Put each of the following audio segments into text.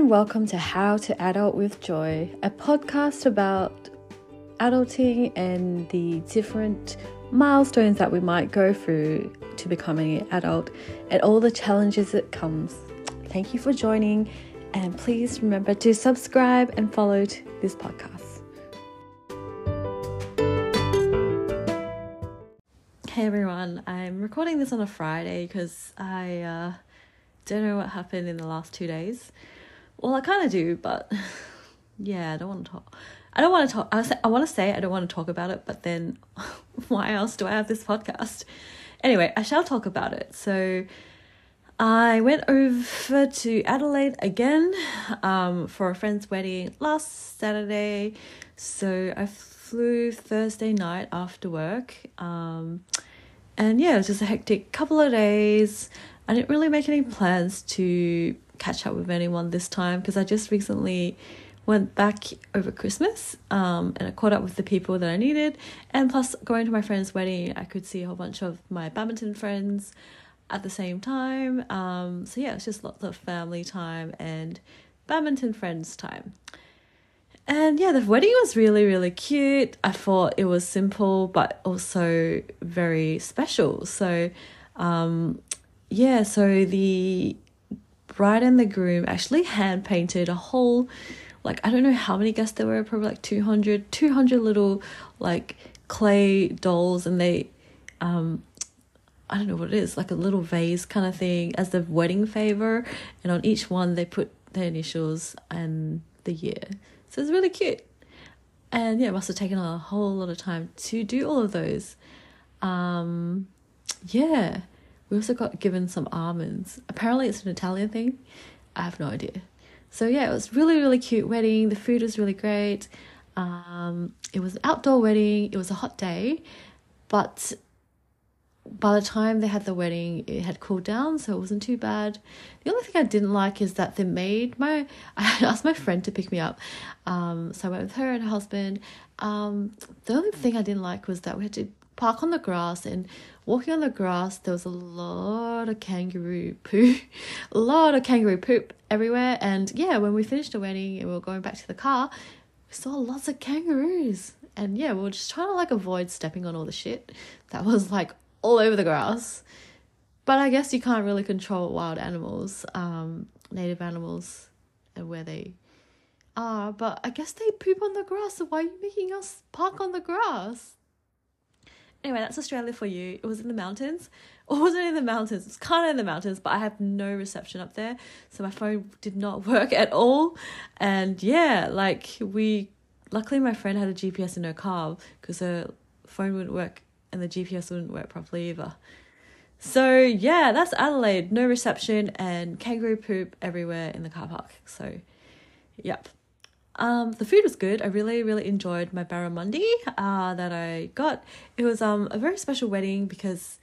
and welcome to How to Adult with Joy, a podcast about adulting and the different milestones that we might go through to becoming an adult and all the challenges that comes. Thank you for joining and please remember to subscribe and follow this podcast. Hey everyone, I'm recording this on a Friday because I uh, don't know what happened in the last two days. Well, I kind of do, but yeah, I don't want to talk. I don't want to talk. I, say, I want to say I don't want to talk about it, but then why else do I have this podcast? Anyway, I shall talk about it. So I went over to Adelaide again um, for a friend's wedding last Saturday. So I flew Thursday night after work. Um, and yeah, it was just a hectic couple of days. I didn't really make any plans to catch up with anyone this time because I just recently went back over Christmas um, and I caught up with the people that I needed. And plus, going to my friend's wedding, I could see a whole bunch of my badminton friends at the same time. Um, so, yeah, it's just lots of family time and badminton friends time. And yeah, the wedding was really, really cute. I thought it was simple, but also very special. So, um, yeah, so the bride and the groom actually hand painted a whole like I don't know how many guests there were, probably like 200, 200 little like clay dolls and they um I don't know what it is, like a little vase kind of thing as the wedding favor and on each one they put their initials and the year. So it's really cute. And yeah, it must have taken a whole lot of time to do all of those. Um yeah. We also got given some almonds. Apparently, it's an Italian thing. I have no idea. So yeah, it was really really cute wedding. The food was really great. Um, it was an outdoor wedding. It was a hot day, but by the time they had the wedding, it had cooled down, so it wasn't too bad. The only thing I didn't like is that they made my. I asked my friend to pick me up, um, so I went with her and her husband. Um, the only thing I didn't like was that we had to park on the grass and walking on the grass there was a lot of kangaroo poo a lot of kangaroo poop everywhere. And yeah when we finished the wedding and we were going back to the car we saw lots of kangaroos. And yeah we were just trying to like avoid stepping on all the shit that was like all over the grass. But i guess you can't really control wild animals um native animals and where they are. But i guess they poop on the grass so why are you making us park on the grass Anyway, that's Australia for you. It was in the mountains. Or was it in the mountains? It's kind of in the mountains, but I have no reception up there. So my phone did not work at all. And yeah, like we, luckily my friend had a GPS in her car because her phone wouldn't work and the GPS wouldn't work properly either. So yeah, that's Adelaide. No reception and kangaroo poop everywhere in the car park. So, yep. Um, the food was good. I really, really enjoyed my barramundi uh, that I got. It was um a very special wedding because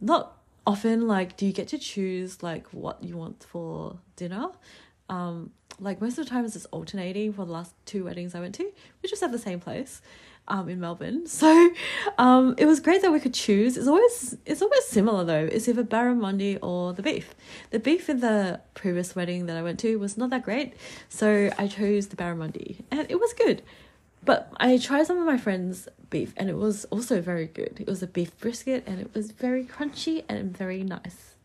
not often like do you get to choose like what you want for dinner. Um, like most of the time it's alternating for the last two weddings I went to. We just have the same place um, in Melbourne. So um, it was great that we could choose. It's always it's always similar though. It's either barramundi or the beef. The beef in the previous wedding that I went to was not that great, so I chose the barramundi, and it was good. But I tried some of my friends' beef, and it was also very good. It was a beef brisket, and it was very crunchy and very nice.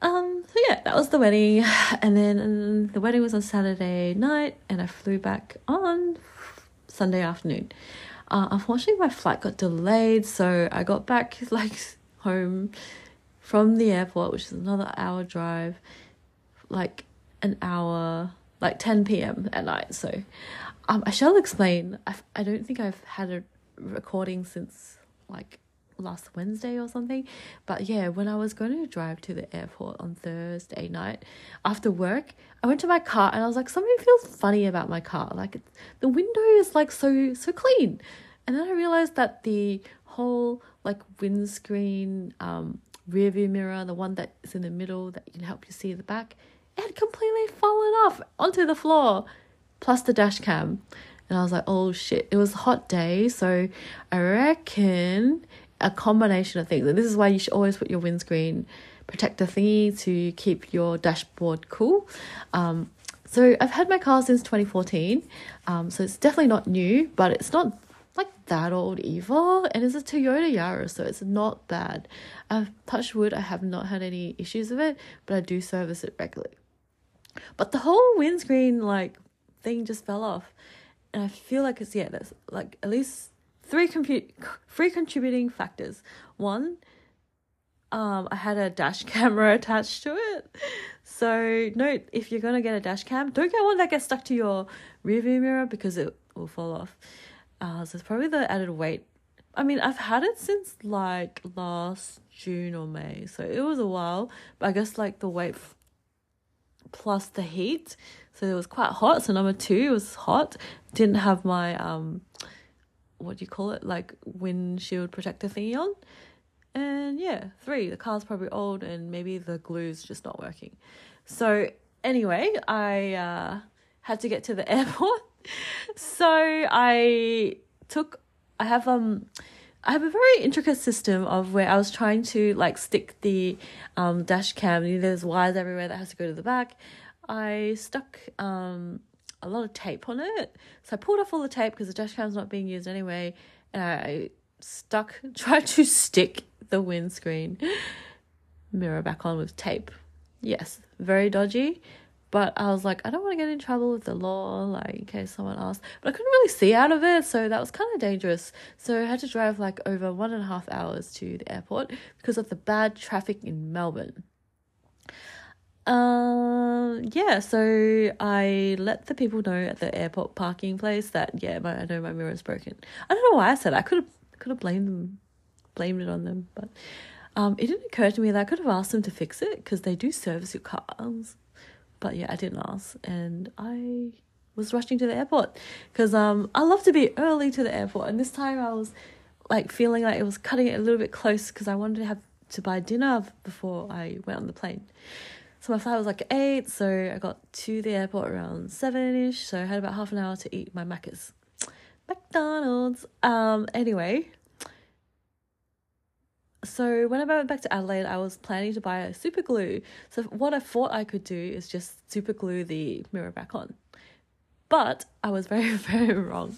Um, so yeah, that was the wedding, and then and the wedding was on Saturday night, and I flew back on Sunday afternoon. Uh, unfortunately, my flight got delayed, so I got back like home from the airport, which is another hour drive, like an hour, like 10 p.m. at night. So um, I shall explain. I, I don't think I've had a recording since like last Wednesday or something. But yeah, when I was going to drive to the airport on Thursday night after work, I went to my car and I was like, something feels funny about my car. Like the window is like so so clean. And then I realized that the whole like windscreen um rear view mirror, the one that is in the middle that can help you see the back, it had completely fallen off onto the floor, plus the dash cam. And I was like, oh shit, it was a hot day, so I reckon a combination of things. And this is why you should always put your windscreen protector thingy to keep your dashboard cool. Um, so I've had my car since 2014, um, so it's definitely not new, but it's not like that old either. And it's a Toyota Yaris, so it's not bad. I've touched wood, I have not had any issues with it, but I do service it regularly. But the whole windscreen like thing just fell off, and I feel like it's yeah, that's like at least three compute three contributing factors. One, um, I had a dash camera attached to it. So note if you're gonna get a dash cam, don't get one that gets stuck to your rearview mirror because it will fall off. Uh, so it's probably the added weight. I mean, I've had it since like last June or May, so it was a while. But I guess like the weight f- plus the heat, so it was quite hot. So number two it was hot. Didn't have my um, what do you call it? Like windshield protector thingy on. And yeah, three, the car's probably old and maybe the glue's just not working. So anyway, I uh, had to get to the airport. so I took I have um I have a very intricate system of where I was trying to like stick the um dash cam. You know, there's wires everywhere that has to go to the back. I stuck um a lot of tape on it. So I pulled off all the tape because the dash cam's not being used anyway, and I stuck tried to stick the windscreen mirror back on with tape. Yes, very dodgy. But I was like, I don't want to get in trouble with the law, like in case someone asks. But I couldn't really see out of it, so that was kind of dangerous. So I had to drive like over one and a half hours to the airport because of the bad traffic in Melbourne. Um, yeah, so I let the people know at the airport parking place that yeah, my, I know my mirror is broken. I don't know why I said I could have could have blamed them, blamed it on them, but um, it didn't occur to me that I could have asked them to fix it because they do service your cars. But yeah, I didn't ask, and I was rushing to the airport because um I love to be early to the airport, and this time I was like feeling like it was cutting it a little bit close because I wanted to have to buy dinner before I went on the plane. So my flight was like eight, so I got to the airport around seven ish. So I had about half an hour to eat my Macca's. McDonald's. Um. Anyway. So when I went back to Adelaide, I was planning to buy a super glue. So what I thought I could do is just super glue the mirror back on. But I was very, very wrong.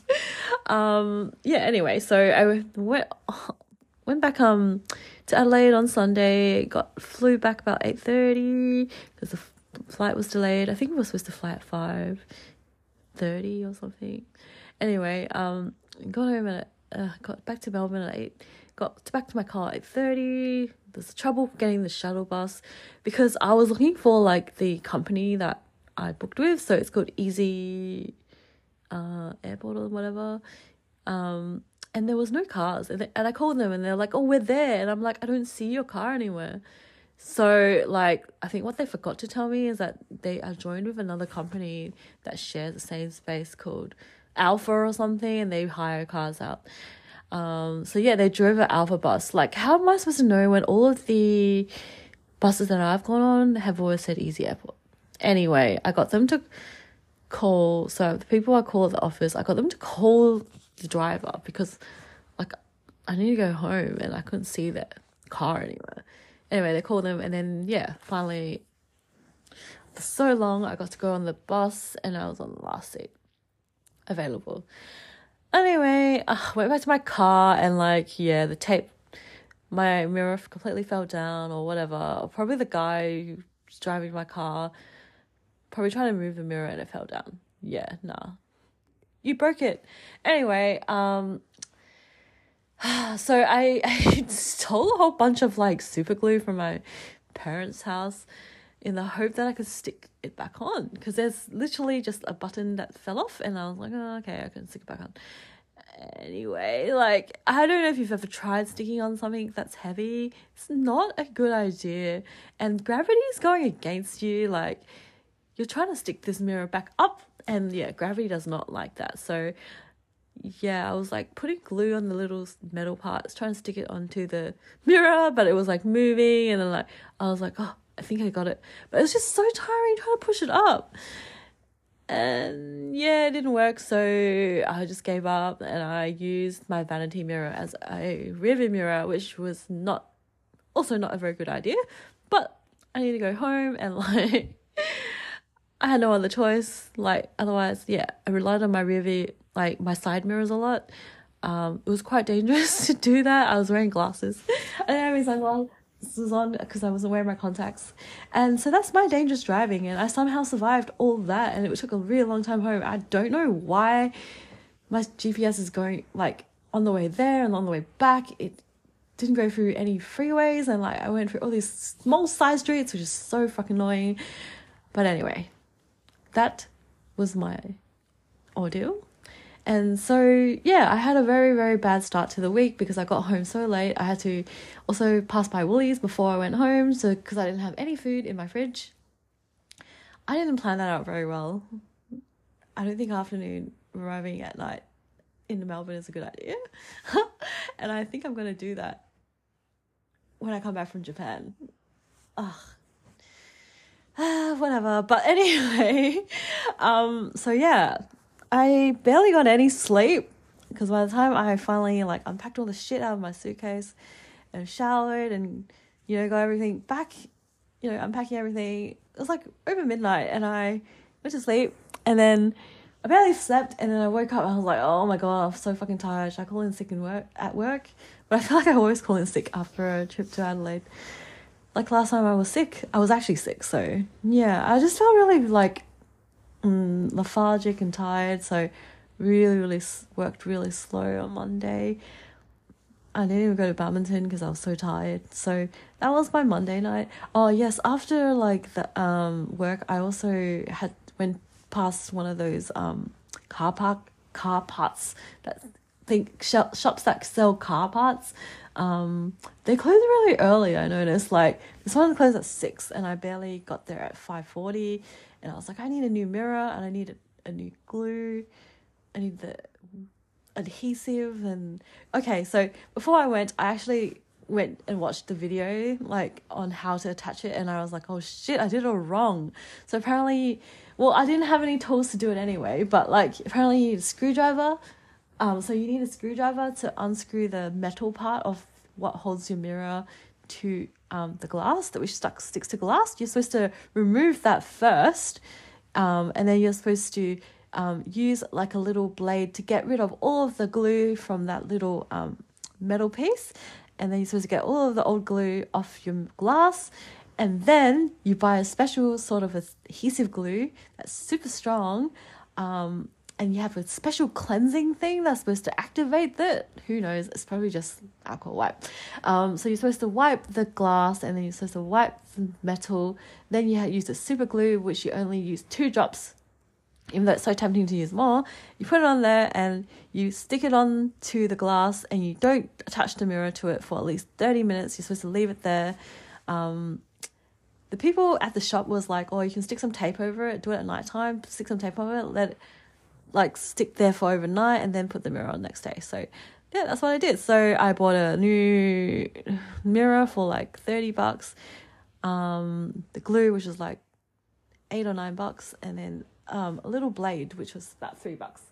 Um, yeah, anyway, so I went went back um to Adelaide on Sunday. Got flew back about eight thirty because the f- flight was delayed. I think we were supposed to fly at five thirty or something. Anyway, um, got home at uh, got back to Melbourne at eight. Got back to my car at eight thirty. There's trouble getting the shuttle bus because I was looking for like the company that I booked with. So it's called Easy uh, Airport or whatever. Um, and there was no cars and, and i called them and they're like oh we're there and i'm like i don't see your car anywhere. So like i think what they forgot to tell me is that they are joined with another company that shares the same space called alpha or something and they hire cars out. Um so yeah they drove an alpha bus. Like how am i supposed to know when all of the buses that i've gone on have always said easy airport? Anyway i got them to call so the people i call at the office i got them to call the driver because like I need to go home and I couldn't see that car anywhere. Anyway, they called them and then yeah, finally for so long I got to go on the bus and I was on the last seat available. Anyway, I went back to my car and like yeah, the tape my mirror completely fell down or whatever. Probably the guy who's driving my car probably trying to move the mirror and it fell down. Yeah, nah you broke it. Anyway, um, so I, I stole a whole bunch of like super glue from my parents' house in the hope that I could stick it back on because there's literally just a button that fell off and I was like, oh, okay, I can stick it back on. Anyway, like, I don't know if you've ever tried sticking on something that's heavy. It's not a good idea. And gravity's going against you. Like, you're trying to stick this mirror back up and yeah, gravity does not like that. So yeah, I was like putting glue on the little metal parts, trying to stick it onto the mirror, but it was like moving, and then like I was like, oh, I think I got it, but it was just so tiring trying to push it up. And yeah, it didn't work, so I just gave up and I used my vanity mirror as a rearview mirror, which was not also not a very good idea. but I need to go home and like I had no other choice. Like otherwise, yeah, I relied on my rear view, like my side mirrors a lot. Um, it was quite dangerous to do that. I was wearing glasses. I didn't have any sunglasses on because I wasn't wearing my contacts, and so that's my dangerous driving. And I somehow survived all that, and it took a really long time home. I don't know why my GPS is going like on the way there and on the way back. It didn't go through any freeways, and like I went through all these small side streets, which is so fucking annoying. But anyway, that was my ordeal. And so, yeah, I had a very, very bad start to the week because I got home so late. I had to also pass by Woolies before I went home, so because I didn't have any food in my fridge. I didn't plan that out very well. I don't think afternoon arriving at night in Melbourne is a good idea. and I think I'm going to do that when I come back from Japan. Ugh, whatever. But anyway, um, so yeah, I barely got any sleep because by the time I finally like unpacked all the shit out of my suitcase and showered and you know got everything back, you know unpacking everything, it was like over midnight and I went to sleep and then I barely slept and then I woke up and I was like, oh my god, I'm so fucking tired. Should I call in sick and work at work? But I feel like I always call in sick after a trip to Adelaide like last time I was sick, I was actually sick. So yeah, I just felt really like mm, lethargic and tired. So really, really worked really slow on Monday. I didn't even go to badminton because I was so tired. So that was my Monday night. Oh yes, after like the um work, I also had went past one of those um car park car parts that think shops that sell car parts um, they close really early. I noticed like this one closed at six, and I barely got there at five forty. And I was like, I need a new mirror, and I need a, a new glue. I need the adhesive, and okay. So before I went, I actually went and watched the video like on how to attach it, and I was like, oh shit, I did it all wrong. So apparently, well, I didn't have any tools to do it anyway, but like apparently you need a screwdriver um, so you need a screwdriver to unscrew the metal part of what holds your mirror to um, the glass that which stuck sticks to glass. You're supposed to remove that first, um, and then you're supposed to um, use like a little blade to get rid of all of the glue from that little um, metal piece, and then you're supposed to get all of the old glue off your glass. And then you buy a special sort of adhesive glue that's super strong, um, and you have a special cleansing thing that's supposed to activate that. Who knows? It's probably just alcohol wipe. Um, so you're supposed to wipe the glass and then you're supposed to wipe the metal. Then you use the super glue, which you only use two drops. Even though it's so tempting to use more, you put it on there and you stick it on to the glass and you don't attach the mirror to it for at least 30 minutes. You're supposed to leave it there. Um, the people at the shop was like, oh, you can stick some tape over it, do it at night time, stick some tape over it, let it like stick there for overnight and then put the mirror on the next day. So yeah, that's what I did. So I bought a new mirror for like 30 bucks. Um, the glue, which was like eight or nine bucks, and then um, a little blade, which was about three bucks.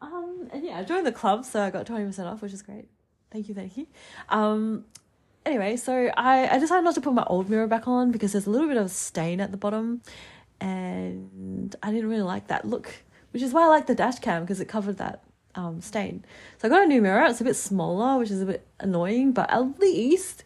Um, and yeah, I joined the club, so I got 20% off, which is great. Thank you, thank you. Um, anyway, so I, I decided not to put my old mirror back on because there's a little bit of stain at the bottom, and I didn't really like that look which is why I like the dash cam because it covered that um, stain. So I got a new mirror. It's a bit smaller, which is a bit annoying, but at least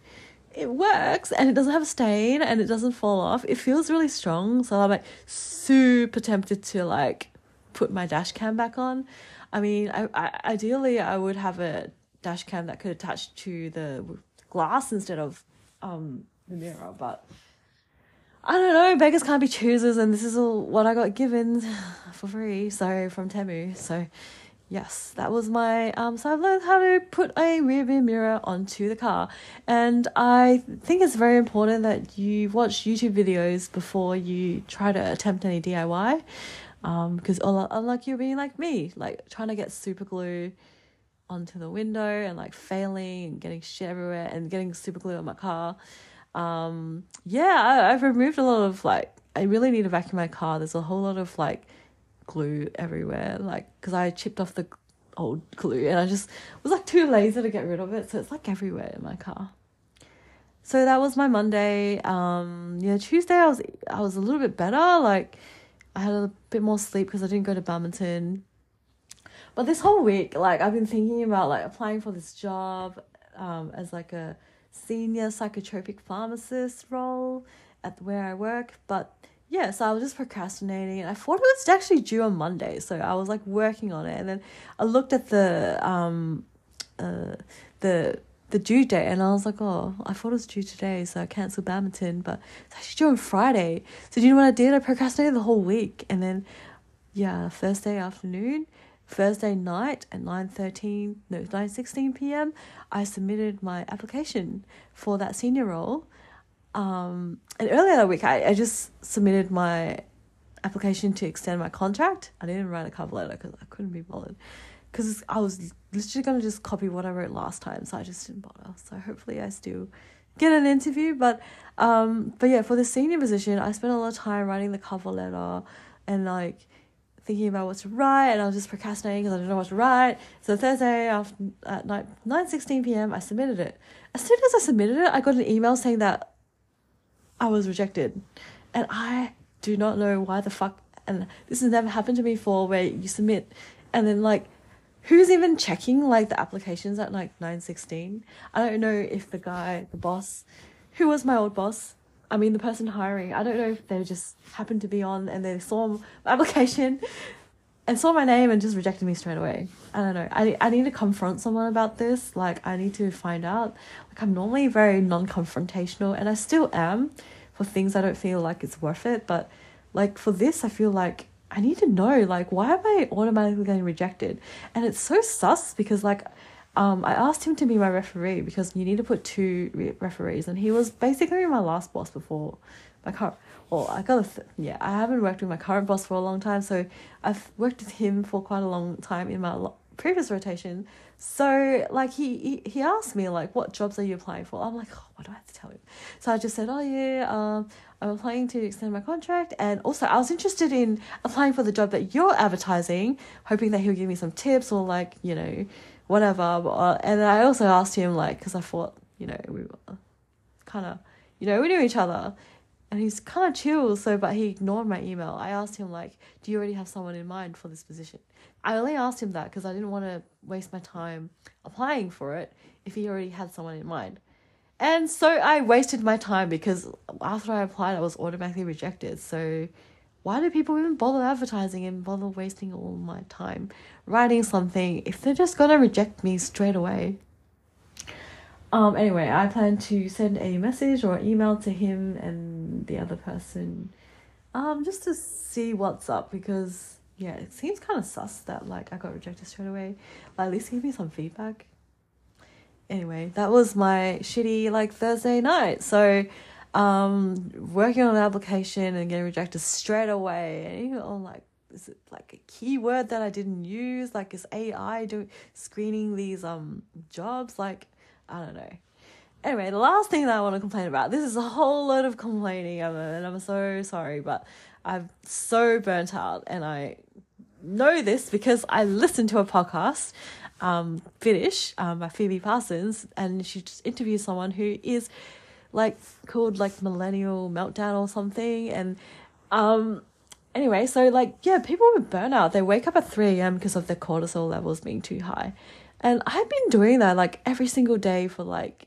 it works and it doesn't have a stain and it doesn't fall off. It feels really strong, so I'm like super tempted to like put my dash cam back on. I mean, I, I ideally I would have a dash cam that could attach to the glass instead of um the mirror, but I don't know, beggars can't be choosers, and this is all what I got given for free. So from Temu. So yes, that was my um. So I've learned how to put a rear view mirror onto the car, and I think it's very important that you watch YouTube videos before you try to attempt any DIY. Um, because unlike you being like me, like trying to get super glue onto the window and like failing and getting shit everywhere and getting super glue on my car um yeah I, i've removed a lot of like i really need to vacuum my car there's a whole lot of like glue everywhere like because i chipped off the old glue and i just was like too lazy to get rid of it so it's like everywhere in my car so that was my Monday. Um, yeah, Tuesday I was I was a little bit better. Like I had a bit more sleep because I didn't go to badminton. But this whole week, like I've been thinking about like applying for this job, um, as like a senior psychotropic pharmacist role at where I work. But yeah, so I was just procrastinating, and I thought it was actually due on Monday, so I was like working on it, and then I looked at the um, uh, the the due date, and I was like, oh, I thought it was due today, so I canceled badminton, but it's actually due on Friday. So do you know what I did? I procrastinated the whole week, and then yeah, Thursday afternoon, Thursday night at nine thirteen, no nine sixteen p.m. I submitted my application for that senior role um, and earlier that week, I, I just submitted my application to extend my contract. I didn't write a cover letter because I couldn't be bothered. Because I was literally going to just copy what I wrote last time, so I just didn't bother. So hopefully I still get an interview. But um, but yeah, for the senior position, I spent a lot of time writing the cover letter and like thinking about what to write, and I was just procrastinating because I didn't know what to write. So Thursday after at night nine sixteen p.m. I submitted it. As soon as I submitted it, I got an email saying that I was rejected. And I do not know why the fuck and this has never happened to me before where you submit and then like who's even checking like the applications at like 916 i don't know if the guy the boss who was my old boss i mean the person hiring i don't know if they just happened to be on and they saw my application and saw my name and just rejected me straight away i don't know i, I need to confront someone about this like i need to find out like i'm normally very non-confrontational and i still am for things I don't feel like it's worth it. But like for this, I feel like I need to know like why am I automatically getting rejected? And it's so sus because like um, I asked him to be my referee because you need to put two re- referees, and he was basically my last boss before my current. Well, I got th- yeah, I haven't worked with my current boss for a long time, so I've worked with him for quite a long time in my lo- previous rotation. So like he, he he asked me like what jobs are you applying for? I'm like, oh, what do I have to tell him? So I just said, oh yeah, um, I'm applying to extend my contract, and also I was interested in applying for the job that you're advertising, hoping that he'll give me some tips or like you know, whatever. Uh, and I also asked him like because I thought you know we were kind of you know we knew each other, and he's kind of chill. So but he ignored my email. I asked him like, do you already have someone in mind for this position? I only asked him that because I didn't want to waste my time applying for it if he already had someone in mind. And so I wasted my time because after I applied, I was automatically rejected. So why do people even bother advertising and bother wasting all my time writing something if they're just gonna reject me straight away? Um, anyway, I plan to send a message or email to him and the other person um, just to see what's up because yeah, it seems kind of sus that like I got rejected straight away. Like, at least give me some feedback. Anyway, that was my shitty like Thursday night. So, um, working on an application and getting rejected straight away, and even on like is it like a keyword that I didn't use? Like is AI doing screening these um jobs? Like I don't know. Anyway, the last thing that I want to complain about. This is a whole load of complaining, and I'm so sorry, but I'm so burnt out, and I know this because I listened to a podcast, um, Finish, um, by Phoebe Parsons, and she just interviewed someone who is like called like Millennial Meltdown or something, and um, anyway, so like yeah, people with burnout they wake up at three a.m. because of their cortisol levels being too high, and I've been doing that like every single day for like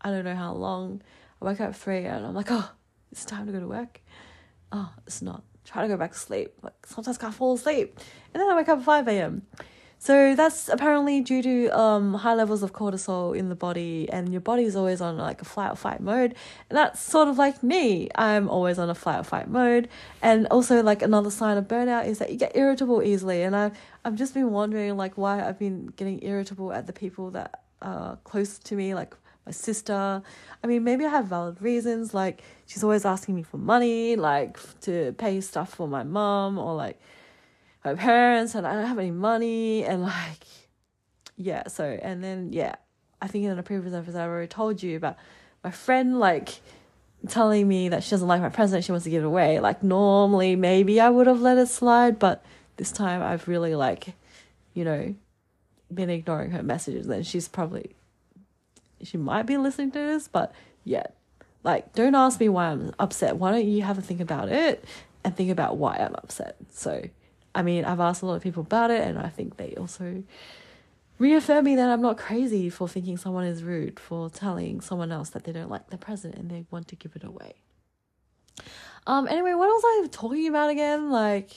I don't know how long. I wake up at three and I'm like, oh, it's time to go to work oh, it's not. Try to go back to sleep. Like sometimes I can't fall asleep. And then I wake up at 5 a.m. So that's apparently due to um, high levels of cortisol in the body, and your body is always on like a flight or fight mode. And that's sort of like me. I'm always on a flight or fight mode. And also, like another sign of burnout is that you get irritable easily. And I've I've just been wondering like why I've been getting irritable at the people that are close to me, like my sister. I mean, maybe I have valid reasons. Like, she's always asking me for money, like to pay stuff for my mom or like my parents, and I don't have any money. And like, yeah, so, and then, yeah, I think in a previous episode, I already told you about my friend, like, telling me that she doesn't like my present, she wants to give it away. Like, normally, maybe I would have let it slide, but this time I've really, like, you know, been ignoring her messages, and she's probably she might be listening to this, but yeah, Like, don't ask me why I'm upset. Why don't you have a think about it and think about why I'm upset? So, I mean, I've asked a lot of people about it, and I think they also reaffirm me that I'm not crazy for thinking someone is rude, for telling someone else that they don't like the present and they want to give it away. Um, anyway, what was I talking about again? Like,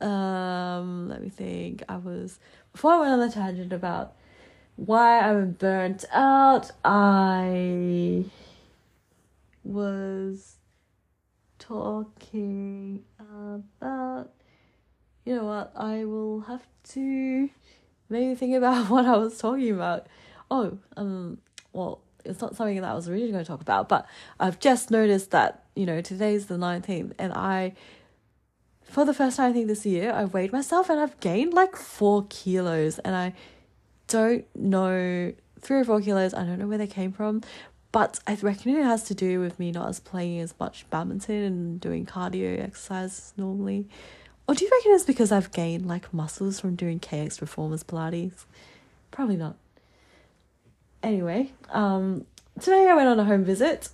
um, let me think. I was, before I went on the tangent about why I'm burnt out, I was talking about you know what I will have to maybe think about what I was talking about. Oh, um well it's not something that I was really going to talk about, but I've just noticed that, you know, today's the 19th and I for the first time I think this year I weighed myself and I've gained like four kilos and I don't know three or four kilos, I don't know where they came from, but I reckon it has to do with me not as playing as much badminton and doing cardio exercise normally. Or do you reckon it's because I've gained like muscles from doing KX Performance Pilates? Probably not. Anyway, um, today I went on a home visit.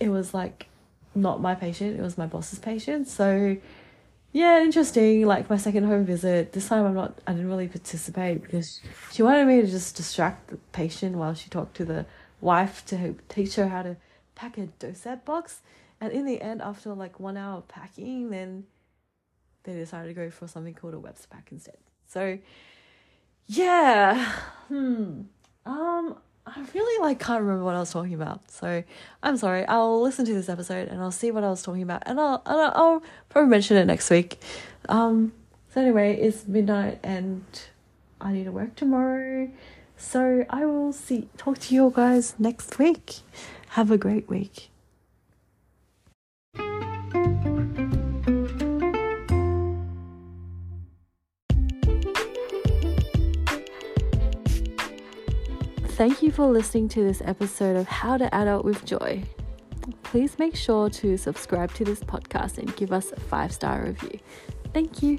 It was like not my patient, it was my boss's patient. So yeah, interesting. Like my second home visit. This time I'm not I didn't really participate because she wanted me to just distract the patient while she talked to the wife to teach her how to pack a dosette box. And in the end, after like one hour of packing, then they decided to go for something called a Webster pack instead. So, yeah, hmm, um, I really like can't remember what I was talking about. So I'm sorry. I'll listen to this episode and I'll see what I was talking about, and I'll I'll, I'll probably mention it next week. Um, so anyway, it's midnight and I need to work tomorrow. So I will see talk to you guys next week. Have a great week. Thank you for listening to this episode of How to Adult with Joy. Please make sure to subscribe to this podcast and give us a five star review. Thank you.